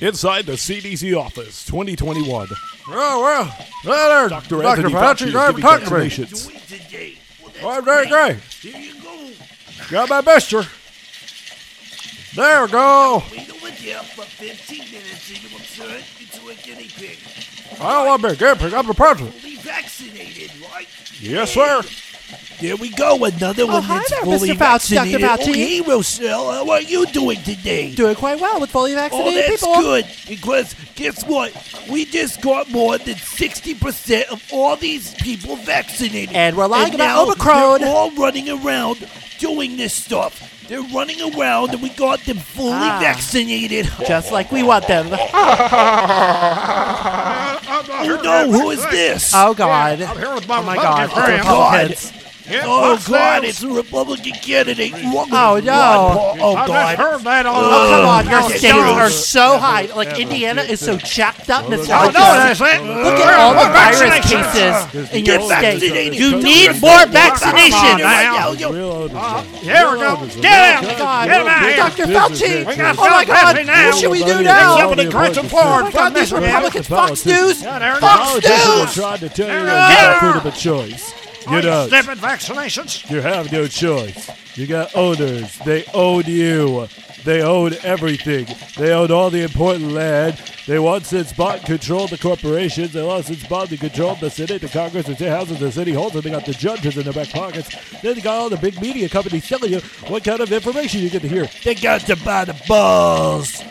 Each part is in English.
Inside the CDC office, 2021. Oh, well, there, Dr. Dr. Anthony Fauci, Fauci is drive giving talk to me. Oh, I'm doing great. Here you go. Got my mister. There we go. Wait over there for 15 minutes and you will turn into a guinea pig. I don't want to be a guinea pig. I'm the president. Fully vaccinated, right? Yes, sir. There we go, another one Oh, hi that's there, fully Mr. Fauci, Dr. vaccinated. Fauci. Oh, hey, Rochelle, how are you doing today? Doing quite well with fully Oh, vaccinated that's people. good. Because guess what? We just got more than 60% of all these people vaccinated. And we're lying about now Omicron. They're all running around doing this stuff. They're running around and we got them fully Ah. vaccinated. Just like we want them. Oh no, who is this? Oh God. I'm here with my Oh my God. It's Republican Republicans. Friends. oh God, this? it's a Republican candidate. Oh, no. what- Oh I just God. heard that on Oh come on, your Ugh. states are so high. Like Indiana is so jacked up, Mr. I know that's it. Look at all the virus cases in your state. You need more vaccinated. vaccination. Yo, yo, Here we go. Get out. Oh my God. Get him out here. Dr. Fauci. We got Oh my God. Now. What should we do now? Somebody Gretchen Ford Oh my God, these Republicans, Fox News, Yeah, there it Fox News. trying to tell you Yeah. that you have freedom of choice. You don't. Snippet vaccinations. You have no choice. You got owners. They own you. They own everything. They own all the important land. They once since bought and controlled the corporations. They want since bought and controlled the Senate, the Congress, the state houses, the city halls, and they got the judges in their back pockets. Then they got all the big media companies telling you what kind of information you get to hear. They got to buy the balls.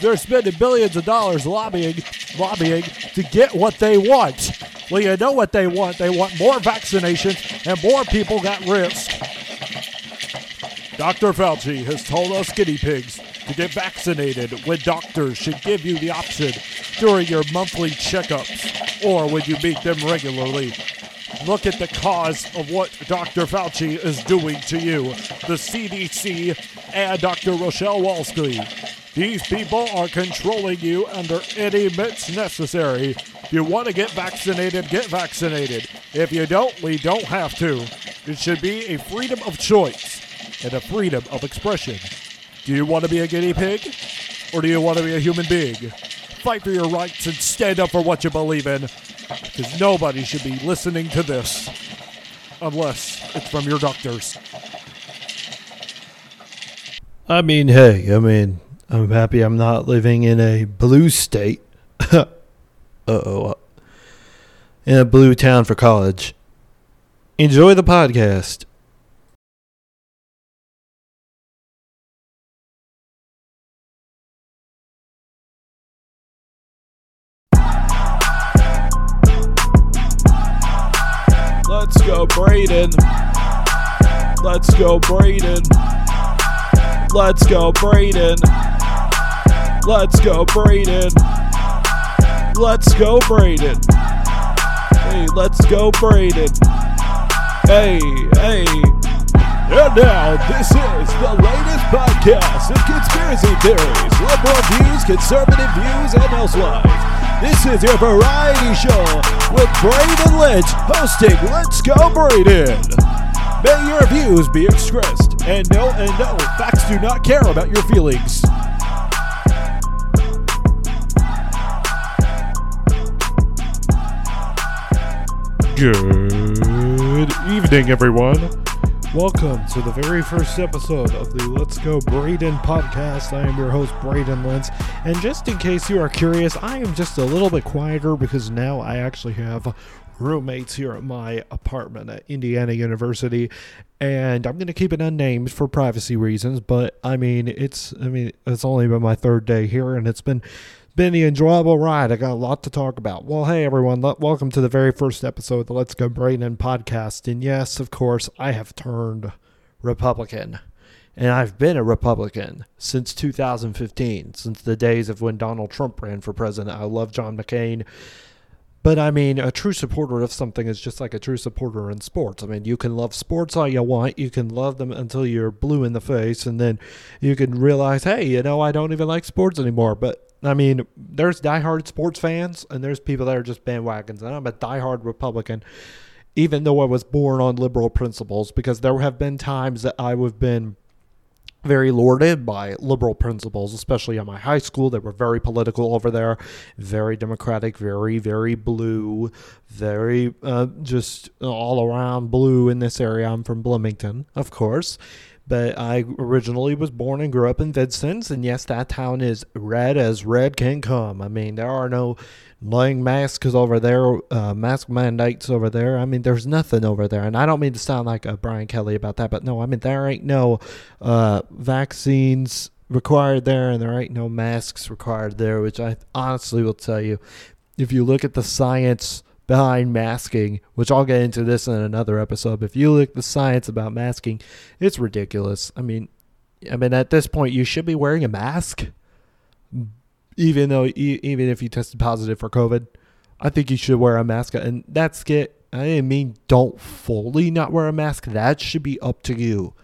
They're spending billions of dollars lobbying, lobbying to get what they want. Well, you know what they want. They want more vaccinations and more people at risk. Dr. Fauci has told us guinea pigs to get vaccinated when doctors should give you the option during your monthly checkups or when you meet them regularly. Look at the cause of what Dr. Fauci is doing to you, the CDC and Dr. Rochelle Walensky. These people are controlling you under any means necessary. If you want to get vaccinated, get vaccinated. If you don't, we don't have to. It should be a freedom of choice and a freedom of expression. Do you want to be a guinea pig? Or do you want to be a human being? Fight for your rights and stand up for what you believe in. Because nobody should be listening to this. Unless it's from your doctors. I mean, hey, I mean, I'm happy I'm not living in a blue state. uh oh. In a blue town for college. Enjoy the podcast. Let's go, Braden. Let's go, Braden. Let's go, Braden. Let's go, Braden. Let's go, Braden. Hey, let's go, Braden. Hey, hey. And now, this is the latest podcast of conspiracy theories, liberal views, conservative views, and elsewise. This is your variety show with Braden Lynch hosting Let's Go Braden. May your views be expressed, and no, and no, facts do not care about your feelings. Good evening, everyone. Welcome to the very first episode of the Let's Go Braden podcast. I am your host, Braden Lentz. And just in case you are curious, I am just a little bit quieter because now I actually have roommates here at my apartment at Indiana University. And I'm going to keep it unnamed for privacy reasons, but I mean, it's I mean, it's only been my third day here and it's been been the enjoyable ride. I got a lot to talk about. Well, hey everyone, let, welcome to the very first episode of the Let's Go Braden podcast. And yes, of course, I have turned Republican. And I've been a Republican since 2015, since the days of when Donald Trump ran for president. I love John McCain. But I mean, a true supporter of something is just like a true supporter in sports. I mean, you can love sports all you want. You can love them until you're blue in the face, and then you can realize, hey, you know, I don't even like sports anymore. But I mean, there's diehard sports fans, and there's people that are just bandwagons. And I'm a diehard Republican, even though I was born on liberal principles, because there have been times that I have been very lauded by liberal principles, especially at my high school. They were very political over there, very democratic, very, very blue, very uh, just all around blue in this area. I'm from Bloomington, of course. But I originally was born and grew up in Vincennes, and yes, that town is red as red can come. I mean, there are no laying masks over there, uh, mask mandates over there. I mean, there's nothing over there. And I don't mean to sound like a Brian Kelly about that, but no, I mean, there ain't no uh, vaccines required there, and there ain't no masks required there, which I honestly will tell you, if you look at the science behind masking, which I'll get into this in another episode. But if you look the science about masking, it's ridiculous. I mean, I mean, at this point, you should be wearing a mask even though even if you tested positive for COVID, I think you should wear a mask. And that's it. I didn't mean don't fully not wear a mask. That should be up to you.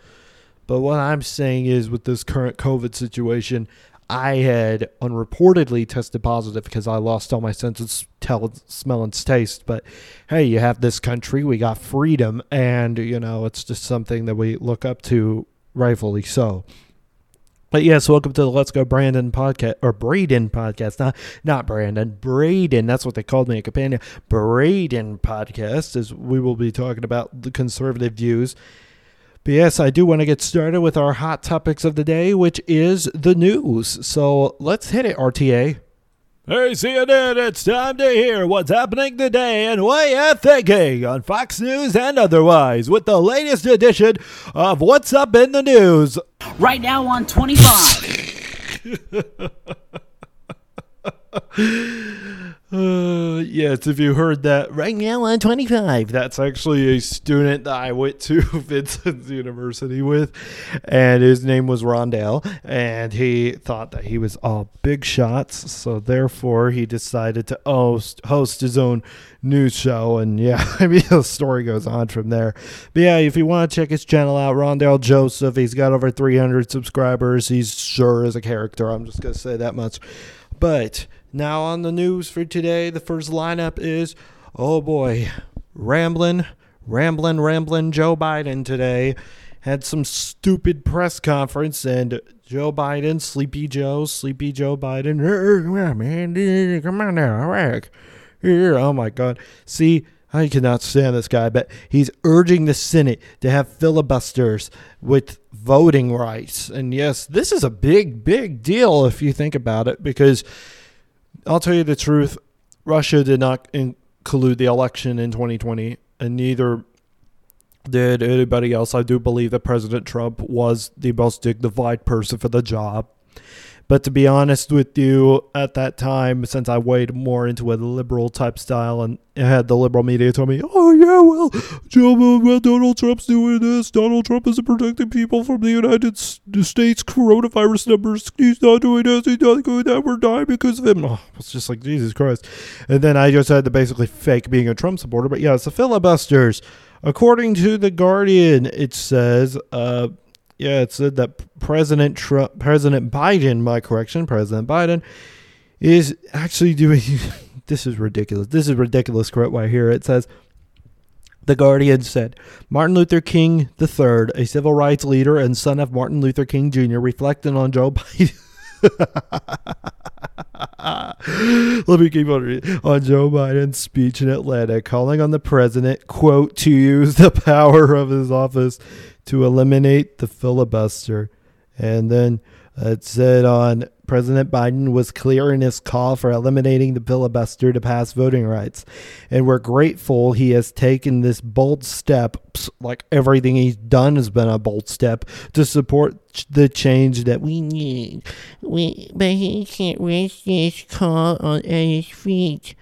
But what I'm saying is, with this current COVID situation, I had unreportedly tested positive because I lost all my senses, tell, smell, and taste. But hey, you have this country, we got freedom, and you know it's just something that we look up to, rightfully so. But yes, welcome to the Let's Go Brandon podcast or Braden podcast. Not not Brandon, Braden. That's what they called me a companion. Braden podcast, as we will be talking about the conservative views. But yes, I do want to get started with our hot topics of the day, which is the news. So let's hit it, RTA. Hey, CNN, it's time to hear what's happening today and what you're thinking on Fox News and otherwise with the latest edition of What's Up in the News. Right now on 25. Yes, if you heard that right now on 25, that's actually a student that I went to Vincennes University with, and his name was Rondell, and he thought that he was all big shots, so therefore he decided to host, host his own news show, and yeah, I mean, the story goes on from there. But yeah, if you want to check his channel out, Rondell Joseph, he's got over 300 subscribers. He's sure as a character, I'm just going to say that much. But now on the news for today, the first lineup is oh boy, rambling, rambling, rambling Joe Biden today had some stupid press conference and Joe Biden, Sleepy Joe, Sleepy Joe Biden, man, come on now, all right. Oh my God. See, I cannot stand this guy, but he's urging the Senate to have filibusters with voting rights. And yes, this is a big, big deal if you think about it, because I'll tell you the truth. Russia did not include the election in 2020, and neither did anybody else. I do believe that President Trump was the most dignified person for the job. But to be honest with you, at that time, since I weighed more into a liberal type style and had the liberal media tell me, oh, yeah, well, Joe, well, Donald Trump's doing this. Donald Trump isn't protecting people from the United States coronavirus numbers. He's not doing this. He's not doing that. We're dying because of him. Oh, it's just like, Jesus Christ. And then I just had to basically fake being a Trump supporter. But yeah, it's the filibusters. According to The Guardian, it says, uh, yeah, it said that President Trump, President Biden, my correction, President Biden, is actually doing. this is ridiculous. This is ridiculous. Quote right here. It says. The Guardian said Martin Luther King III, a civil rights leader and son of Martin Luther King Jr., reflecting on Joe Biden. Let me keep on reading. On Joe Biden's speech in Atlanta, calling on the president, quote, to use the power of his office to eliminate the filibuster. And then it said on President Biden was clear in his call for eliminating the filibuster to pass voting rights. And we're grateful he has taken this bold step, like everything he's done has been a bold step, to support the change that we need. We, but he can't raise this call on his feet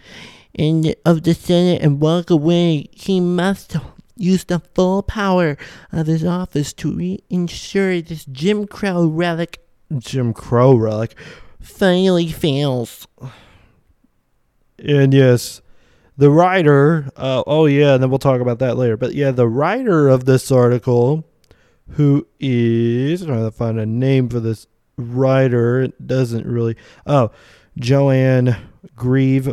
and of the Senate and walk away. He must use the full power of his office to ensure this Jim Crow relic Jim Crow relic finally fails. And yes, the writer, uh, oh yeah, and then we'll talk about that later. But yeah, the writer of this article, who is I'm trying to find a name for this writer, it doesn't really. Oh, Joanne Greve,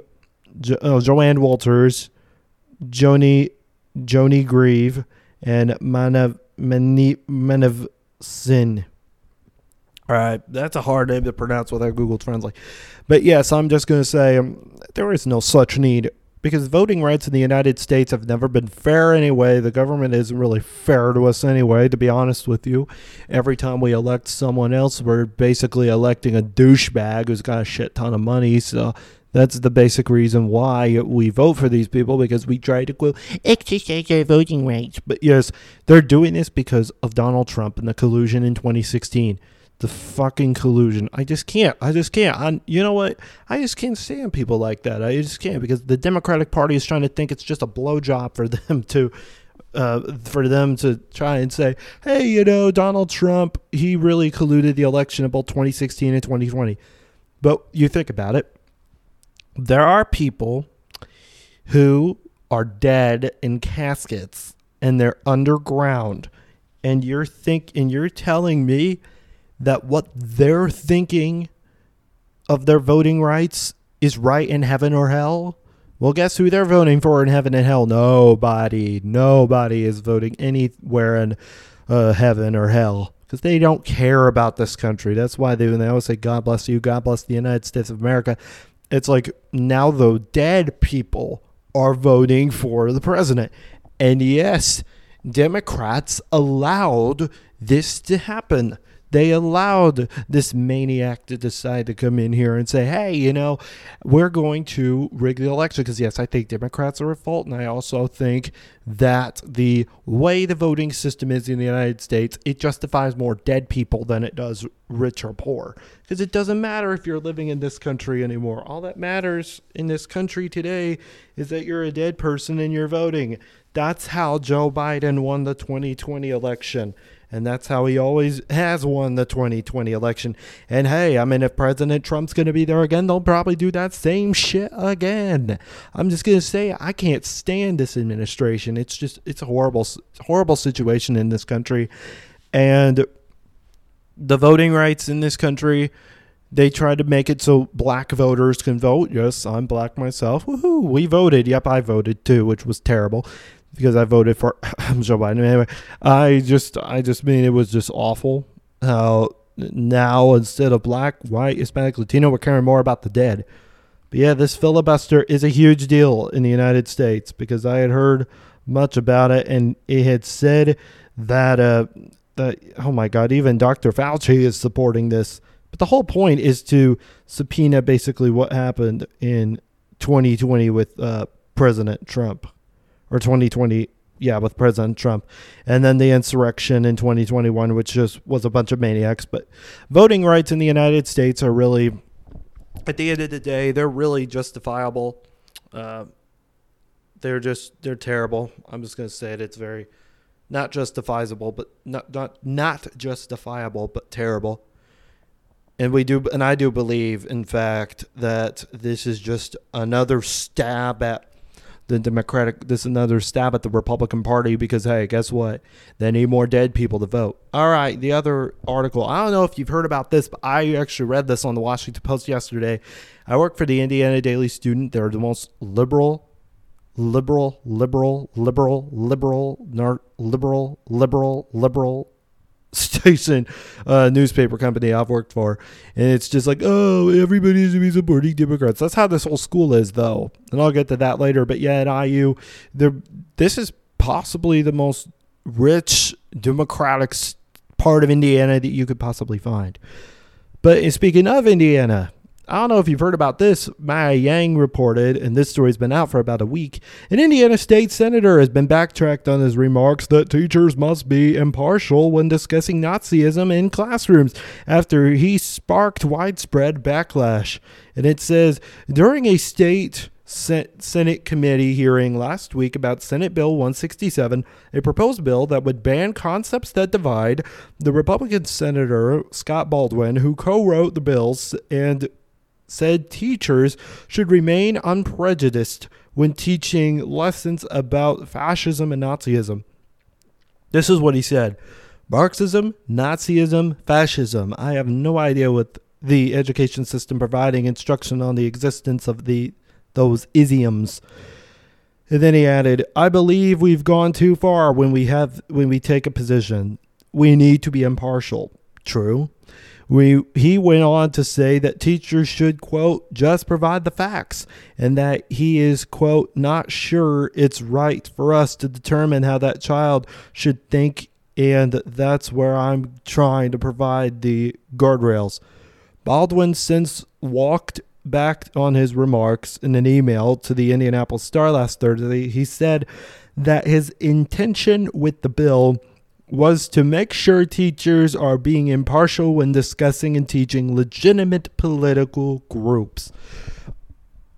jo, oh, Joanne Walters, Joni Joni Greve, and Manav Manav Sin. All right, that's a hard name to pronounce without Google Translate. But yes, I'm just going to say um, there is no such need because voting rights in the United States have never been fair anyway. The government isn't really fair to us anyway, to be honest with you. Every time we elect someone else, we're basically electing a douchebag who's got a shit ton of money. So that's the basic reason why we vote for these people because we try to quote Exercise our voting rights. but yes, they're doing this because of Donald Trump and the collusion in 2016. The fucking collusion. I just can't. I just can't. I, you know what? I just can't stand people like that. I just can't because the Democratic Party is trying to think it's just a blowjob for them to. Uh, for them to try and say, hey, you know, Donald Trump, he really colluded the election of both 2016 and 2020. But you think about it, there are people who are dead in caskets and they're underground. And you're think and you're telling me that what they're thinking of their voting rights is right in heaven or hell? Well guess who they're voting for in heaven and hell? Nobody. Nobody is voting anywhere in uh, heaven or hell. Because they don't care about this country. That's why they when they always say god bless you god bless the united states of america it's like now the dead people are voting for the president. And yes, Democrats allowed this to happen. They allowed this maniac to decide to come in here and say, hey, you know, we're going to rig the election. Because, yes, I think Democrats are at fault. And I also think that the way the voting system is in the United States, it justifies more dead people than it does rich or poor. Because it doesn't matter if you're living in this country anymore. All that matters in this country today is that you're a dead person and you're voting. That's how Joe Biden won the 2020 election. And that's how he always has won the 2020 election. And hey, I mean, if President Trump's going to be there again, they'll probably do that same shit again. I'm just going to say, I can't stand this administration. It's just, it's a horrible, horrible situation in this country. And the voting rights in this country, they tried to make it so black voters can vote. Yes, I'm black myself. Woohoo! We voted. Yep, I voted too, which was terrible because I voted for Joe Biden. Anyway, I just, I just mean it was just awful how now instead of black, white, Hispanic, Latino, we're caring more about the dead. But yeah, this filibuster is a huge deal in the United States because I had heard much about it, and it had said that, uh, that oh my God, even Dr. Fauci is supporting this. But the whole point is to subpoena basically what happened in 2020 with uh, President Trump or 2020 yeah with president trump. And then the insurrection in 2021 which just was a bunch of maniacs. But voting rights in the united states are really at the end of the day they're really justifiable. Uh, they're just they're terrible. I'm just going to say it. It's very not justifiable but not not not justifiable but terrible. And we do and i do believe in fact that this is just another stab at the Democratic. This is another stab at the Republican Party because hey, guess what? They need more dead people to vote. All right, the other article. I don't know if you've heard about this, but I actually read this on the Washington Post yesterday. I work for the Indiana Daily Student. They're the most liberal, liberal, liberal, liberal, liberal, nar- liberal, liberal, liberal station uh, newspaper company I've worked for, and it's just like, oh, everybody should be supporting Democrats. That's how this whole school is, though, and I'll get to that later. But yeah, at IU, this is possibly the most rich Democratic part of Indiana that you could possibly find. But speaking of Indiana, I don't know if you've heard about this. Maya Yang reported, and this story's been out for about a week. An Indiana state senator has been backtracked on his remarks that teachers must be impartial when discussing Nazism in classrooms after he sparked widespread backlash. And it says during a state Senate committee hearing last week about Senate Bill 167, a proposed bill that would ban concepts that divide. The Republican Senator Scott Baldwin, who co wrote the bills and said teachers should remain unprejudiced when teaching lessons about fascism and Nazism. This is what he said Marxism, Nazism, fascism. I have no idea what the education system providing instruction on the existence of the those isms. And then he added, I believe we've gone too far when we have when we take a position. We need to be impartial. True. We, he went on to say that teachers should, quote, just provide the facts, and that he is, quote, not sure it's right for us to determine how that child should think, and that's where I'm trying to provide the guardrails. Baldwin since walked back on his remarks in an email to the Indianapolis Star last Thursday. He said that his intention with the bill was to make sure teachers are being impartial when discussing and teaching legitimate political groups.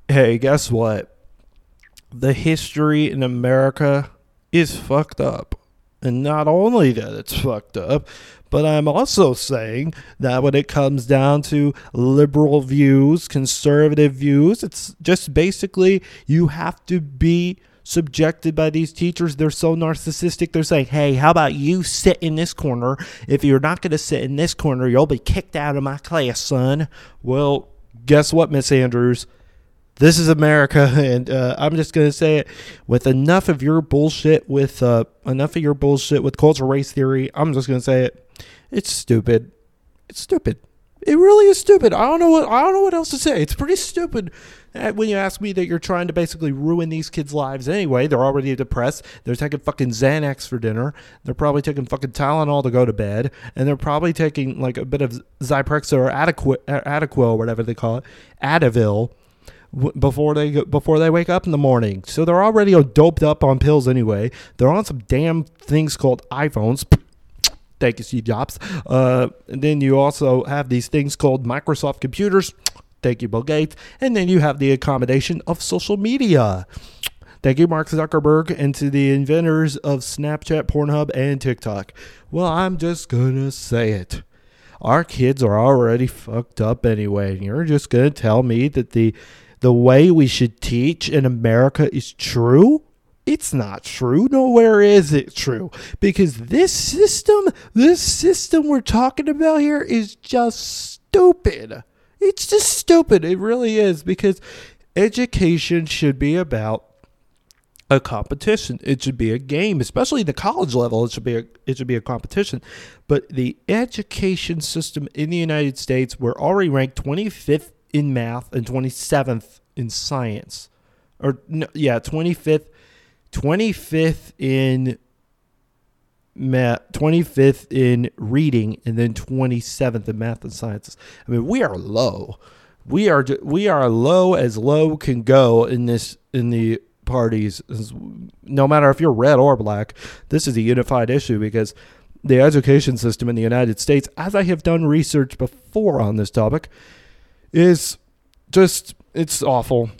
Hey, guess what? The history in America is fucked up. And not only that it's fucked up, but I'm also saying that when it comes down to liberal views, conservative views, it's just basically you have to be subjected by these teachers. They're so narcissistic. They're saying, hey, how about you sit in this corner? If you're not going to sit in this corner, you'll be kicked out of my class, son. Well, guess what, Miss Andrews? This is America, and uh, I'm just gonna say it. With enough of your bullshit, with uh, enough of your bullshit with cultural race theory, I'm just gonna say it. It's stupid. It's stupid. It really is stupid. I don't know what I don't know what else to say. It's pretty stupid. When you ask me that you're trying to basically ruin these kids' lives anyway, they're already depressed. They're taking fucking Xanax for dinner. They're probably taking fucking Tylenol to go to bed, and they're probably taking like a bit of Zyprexa or Adequ- uh, Adequil or whatever they call it, Adavil w- before they before they wake up in the morning. So they're already doped up on pills anyway. They're on some damn things called iPhones. Thank you, Steve Jobs. Uh, then you also have these things called Microsoft computers. Thank you, Bill Gates. And then you have the accommodation of social media. Thank you, Mark Zuckerberg, and to the inventors of Snapchat, Pornhub, and TikTok. Well, I'm just gonna say it. Our kids are already fucked up anyway, and you're just gonna tell me that the the way we should teach in America is true? It's not true. Nowhere is it true. Because this system, this system we're talking about here is just stupid. It's just stupid. It really is. Because education should be about a competition. It should be a game, especially the college level. It should be a it should be a competition. But the education system in the United States, we're already ranked 25th in math and 27th in science, or no, yeah, 25th, 25th in math, 25th in reading, and then 27th in math and sciences. I mean, we are low. We are we are low as low can go in this in the parties. No matter if you're red or black, this is a unified issue because the education system in the United States, as I have done research before on this topic, is just it's awful.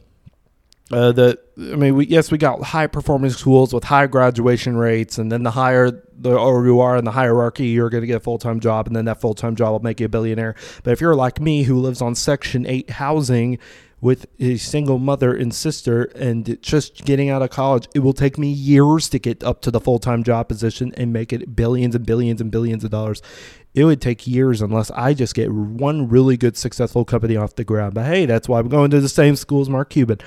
Uh, the I mean, we yes, we got high performing schools with high graduation rates, and then the higher the or you are in the hierarchy, you're going to get a full time job, and then that full time job will make you a billionaire. But if you're like me, who lives on Section Eight housing with a single mother and sister, and just getting out of college, it will take me years to get up to the full time job position and make it billions and billions and billions of dollars. It would take years unless I just get one really good, successful company off the ground. But hey, that's why I'm going to the same school as Mark Cuban.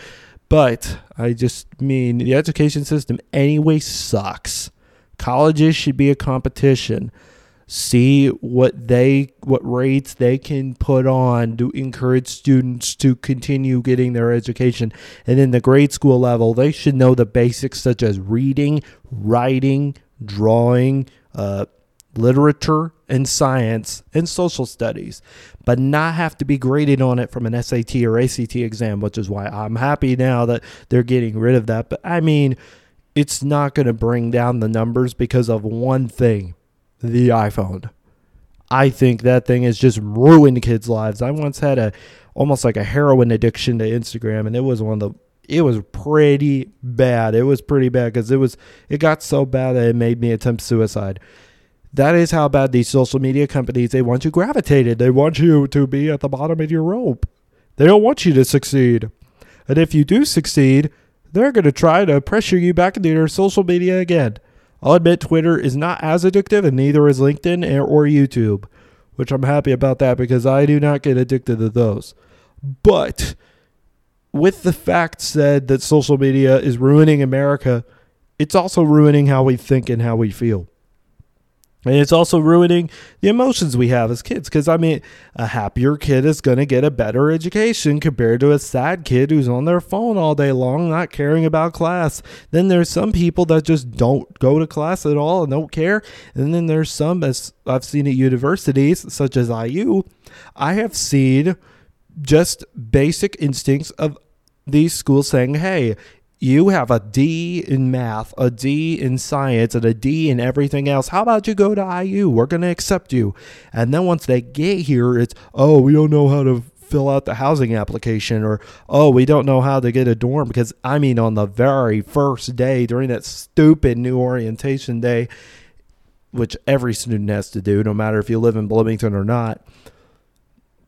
But I just mean the education system anyway sucks. Colleges should be a competition. See what they what rates they can put on to encourage students to continue getting their education. And in the grade school level, they should know the basics such as reading, writing, drawing, uh, literature and science and social studies, but not have to be graded on it from an SAT or ACT exam, which is why I'm happy now that they're getting rid of that. But I mean, it's not going to bring down the numbers because of one thing the iPhone. I think that thing has just ruined kids' lives. I once had a almost like a heroin addiction to Instagram, and it was one of the it was pretty bad. It was pretty bad because it was it got so bad that it made me attempt suicide. That is how bad these social media companies they want you gravitated. They want you to be at the bottom of your rope. They don't want you to succeed. And if you do succeed, they're going to try to pressure you back into your social media again. I'll admit Twitter is not as addictive, and neither is LinkedIn or YouTube, which I'm happy about that because I do not get addicted to those. But with the fact said that social media is ruining America, it's also ruining how we think and how we feel. And it's also ruining the emotions we have as kids. Because, I mean, a happier kid is going to get a better education compared to a sad kid who's on their phone all day long, not caring about class. Then there's some people that just don't go to class at all and don't care. And then there's some, as I've seen at universities, such as IU, I have seen just basic instincts of these schools saying, hey, you have a D in math, a D in science, and a D in everything else. How about you go to IU? We're going to accept you. And then once they get here, it's, oh, we don't know how to fill out the housing application, or oh, we don't know how to get a dorm. Because, I mean, on the very first day during that stupid new orientation day, which every student has to do, no matter if you live in Bloomington or not,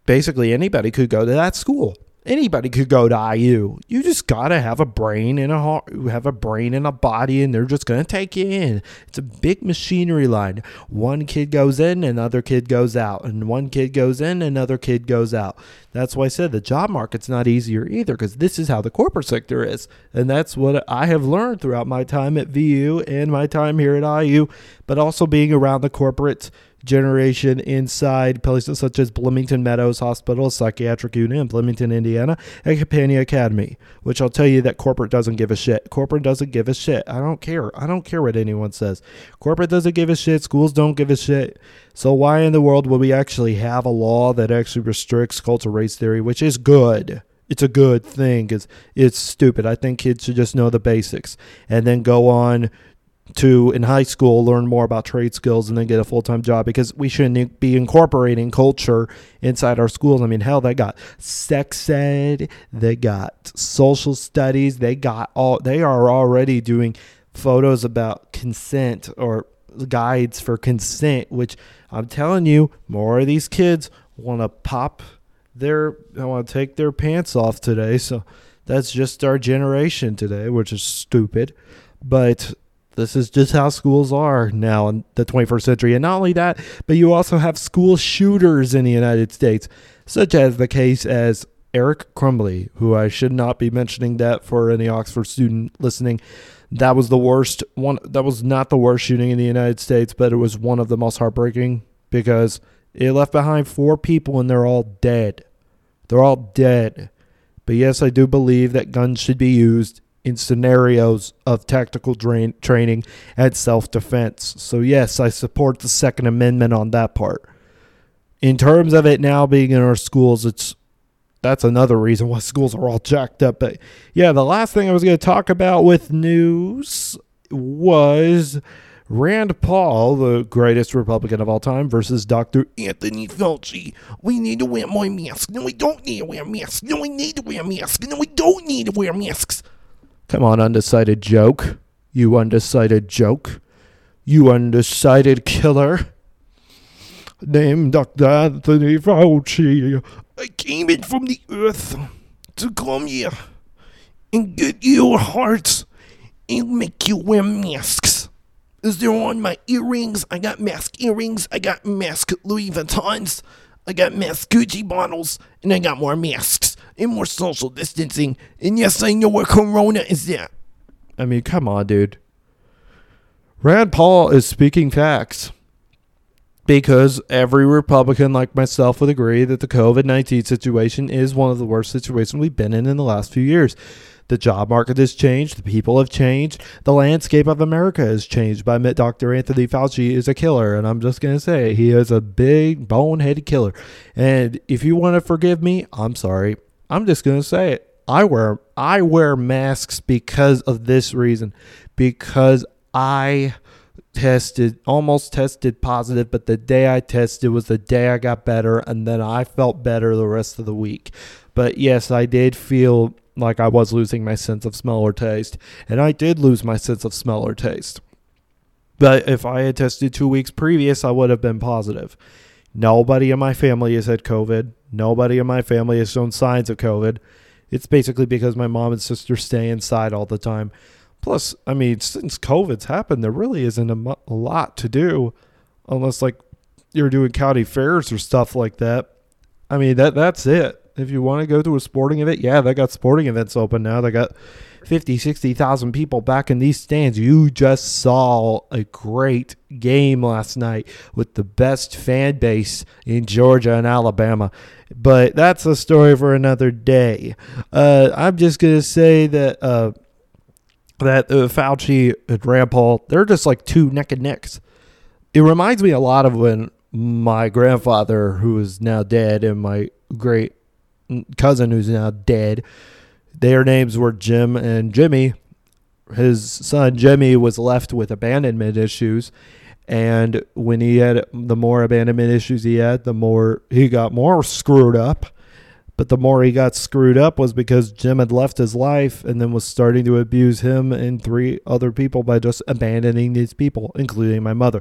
basically anybody could go to that school anybody could go to IU. You just gotta have a brain and a heart, have a brain and a body, and they're just gonna take you in. It's a big machinery line. One kid goes in, another kid goes out, and one kid goes in, another kid goes out. That's why I said the job market's not easier either, because this is how the corporate sector is, and that's what I have learned throughout my time at VU and my time here at IU, but also being around the corporate generation inside places such as Bloomington Meadows Hospital, Psychiatric Unit in Bloomington, Indiana, and Campagna Academy, which I'll tell you that corporate doesn't give a shit. Corporate doesn't give a shit. I don't care. I don't care what anyone says. Corporate doesn't give a shit. Schools don't give a shit. So why in the world would we actually have a law that actually restricts cultural race theory, which is good? It's a good thing because it's stupid. I think kids should just know the basics and then go on to in high school learn more about trade skills and then get a full-time job because we shouldn't be incorporating culture inside our schools. I mean, hell, they got sex ed, they got social studies, they got all they are already doing photos about consent or guides for consent, which I'm telling you, more of these kids want to pop their I want to take their pants off today. So that's just our generation today, which is stupid. But this is just how schools are now in the 21st century. And not only that, but you also have school shooters in the United States, such as the case as Eric Crumbley, who I should not be mentioning that for any Oxford student listening. That was the worst one. That was not the worst shooting in the United States, but it was one of the most heartbreaking because it left behind four people and they're all dead. They're all dead. But yes, I do believe that guns should be used in scenarios of tactical drain, training and self defense. So, yes, I support the Second Amendment on that part. In terms of it now being in our schools, it's that's another reason why schools are all jacked up. But yeah, the last thing I was going to talk about with news was Rand Paul, the greatest Republican of all time, versus Dr. Anthony Fauci. We need to wear more masks. No, we don't need to wear masks. No, we need to wear masks. No, we don't need to wear masks. Come on, undecided joke. You undecided joke. You undecided killer. Name Dr. Anthony Fauci. I came in from the earth to come here and get your hearts and make you wear masks. Is there on my earrings? I got mask earrings. I got mask Louis Vuittons. I got mask Gucci bottles. And I got more masks and more social distancing. And yes, I know what Corona is at. I mean, come on, dude. Rand Paul is speaking facts because every Republican like myself would agree that the COVID 19 situation is one of the worst situations we've been in in the last few years. The job market has changed. The people have changed. The landscape of America has changed. By Dr. Anthony Fauci is a killer, and I'm just gonna say he is a big boneheaded killer. And if you want to forgive me, I'm sorry. I'm just gonna say it. I wear I wear masks because of this reason, because I tested almost tested positive, but the day I tested was the day I got better, and then I felt better the rest of the week. But yes, I did feel like I was losing my sense of smell or taste, and I did lose my sense of smell or taste. But if I had tested two weeks previous, I would have been positive. Nobody in my family has had COVID. Nobody in my family has shown signs of COVID. It's basically because my mom and sister stay inside all the time. Plus, I mean, since COVID's happened, there really isn't a, lot to do unless like you're doing county fairs or stuff like that. I mean, that that's it. If you want to go to a sporting event, yeah, they got sporting events open now. They got 50, 60,000 people back in these stands. You just saw a great game last night with the best fan base in Georgia and Alabama. But that's a story for another day. Uh, I'm just going to say that. Uh, that uh, Fauci and Rand Paul, they're just like two neck and necks. It reminds me a lot of when my grandfather, who is now dead, and my great cousin, who's now dead, their names were Jim and Jimmy. His son Jimmy was left with abandonment issues, and when he had the more abandonment issues he had, the more he got more screwed up. But the more he got screwed up was because Jim had left his life and then was starting to abuse him and three other people by just abandoning these people, including my mother.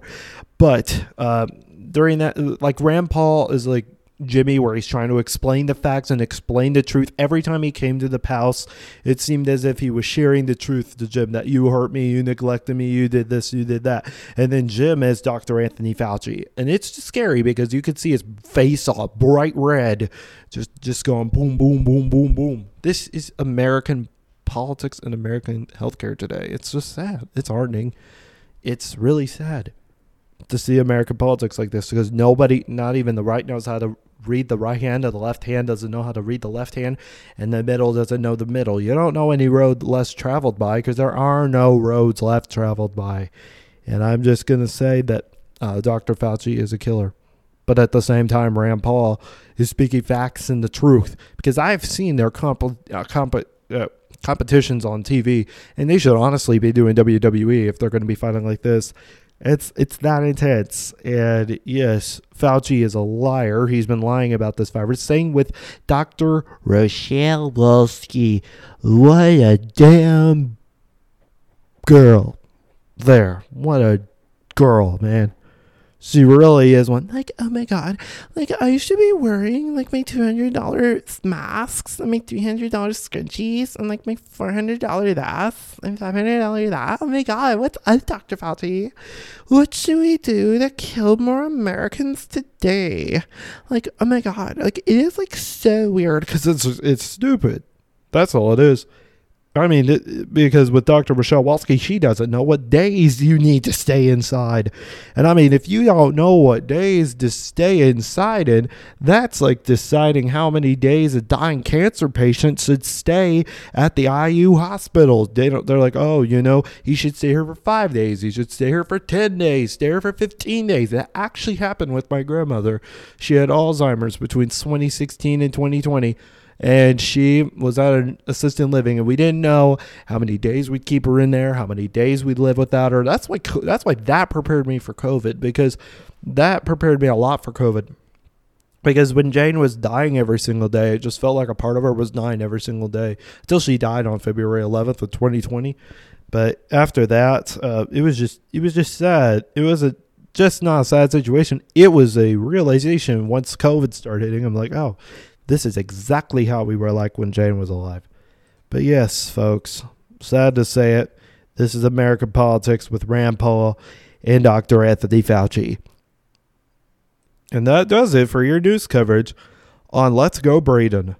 But uh, during that, like Rand Paul is like Jimmy, where he's trying to explain the facts and explain the truth. Every time he came to the house, it seemed as if he was sharing the truth to Jim that you hurt me, you neglected me, you did this, you did that. And then Jim is Dr. Anthony Fauci. And it's just scary because you could see his face all bright red, just, just going boom, boom, boom, boom, boom. This is American politics and American healthcare today. It's just sad. It's hardening. It's really sad to see American politics like this because nobody, not even the right, knows how to read the right hand, and the left hand doesn't know how to read the left hand, and the middle doesn't know the middle. You don't know any road less traveled by because there are no roads left traveled by. And I'm just going to say that uh, Dr. Fauci is a killer. But at the same time, Rand Paul is speaking facts and the truth because I've seen their comp- uh, comp- uh, competitions on TV, and they should honestly be doing WWE if they're going to be fighting like this. It's it's that intense. And yes, Fauci is a liar. He's been lying about this virus. Same with Dr. Rochelle Walensky. What a damn girl. There. What a girl, man. She really is one. Like, oh my god. Like, I should be wearing like my $200 masks and my $300 scrunchies and like my $400 this and $500 that. Oh my god. What's up, Dr. Fauci? What should we do to kill more Americans today? Like, oh my god. Like, it is like so weird because it's, it's stupid. That's all it is. I mean, because with Dr. Michelle Walensky, she doesn't know what days you need to stay inside. And I mean, if you don't know what days to stay inside in, that's like deciding how many days a dying cancer patient should stay at the IU hospital. They don't, they're like, oh, you know, he should stay here for five days. He should stay here for 10 days, stay here for 15 days. That actually happened with my grandmother. She had Alzheimer's between 2016 and 2020 and she was at an assisted living and we didn't know how many days we'd keep her in there how many days we'd live without her that's why that's why that prepared me for covid because that prepared me a lot for covid because when Jane was dying every single day, it just felt like a part of her was dying every single day until she died on February 11th of 2020. But after that, uh, it was just it was just sad. It was a just not a sad situation. It was a realization once COVID started hitting. I'm like, oh, this is exactly how we were like when Jane was alive. But yes, folks, sad to say it, this is American politics with Rand Paul and Dr. Anthony Fauci. And that does it for your news coverage on Let's Go Braden.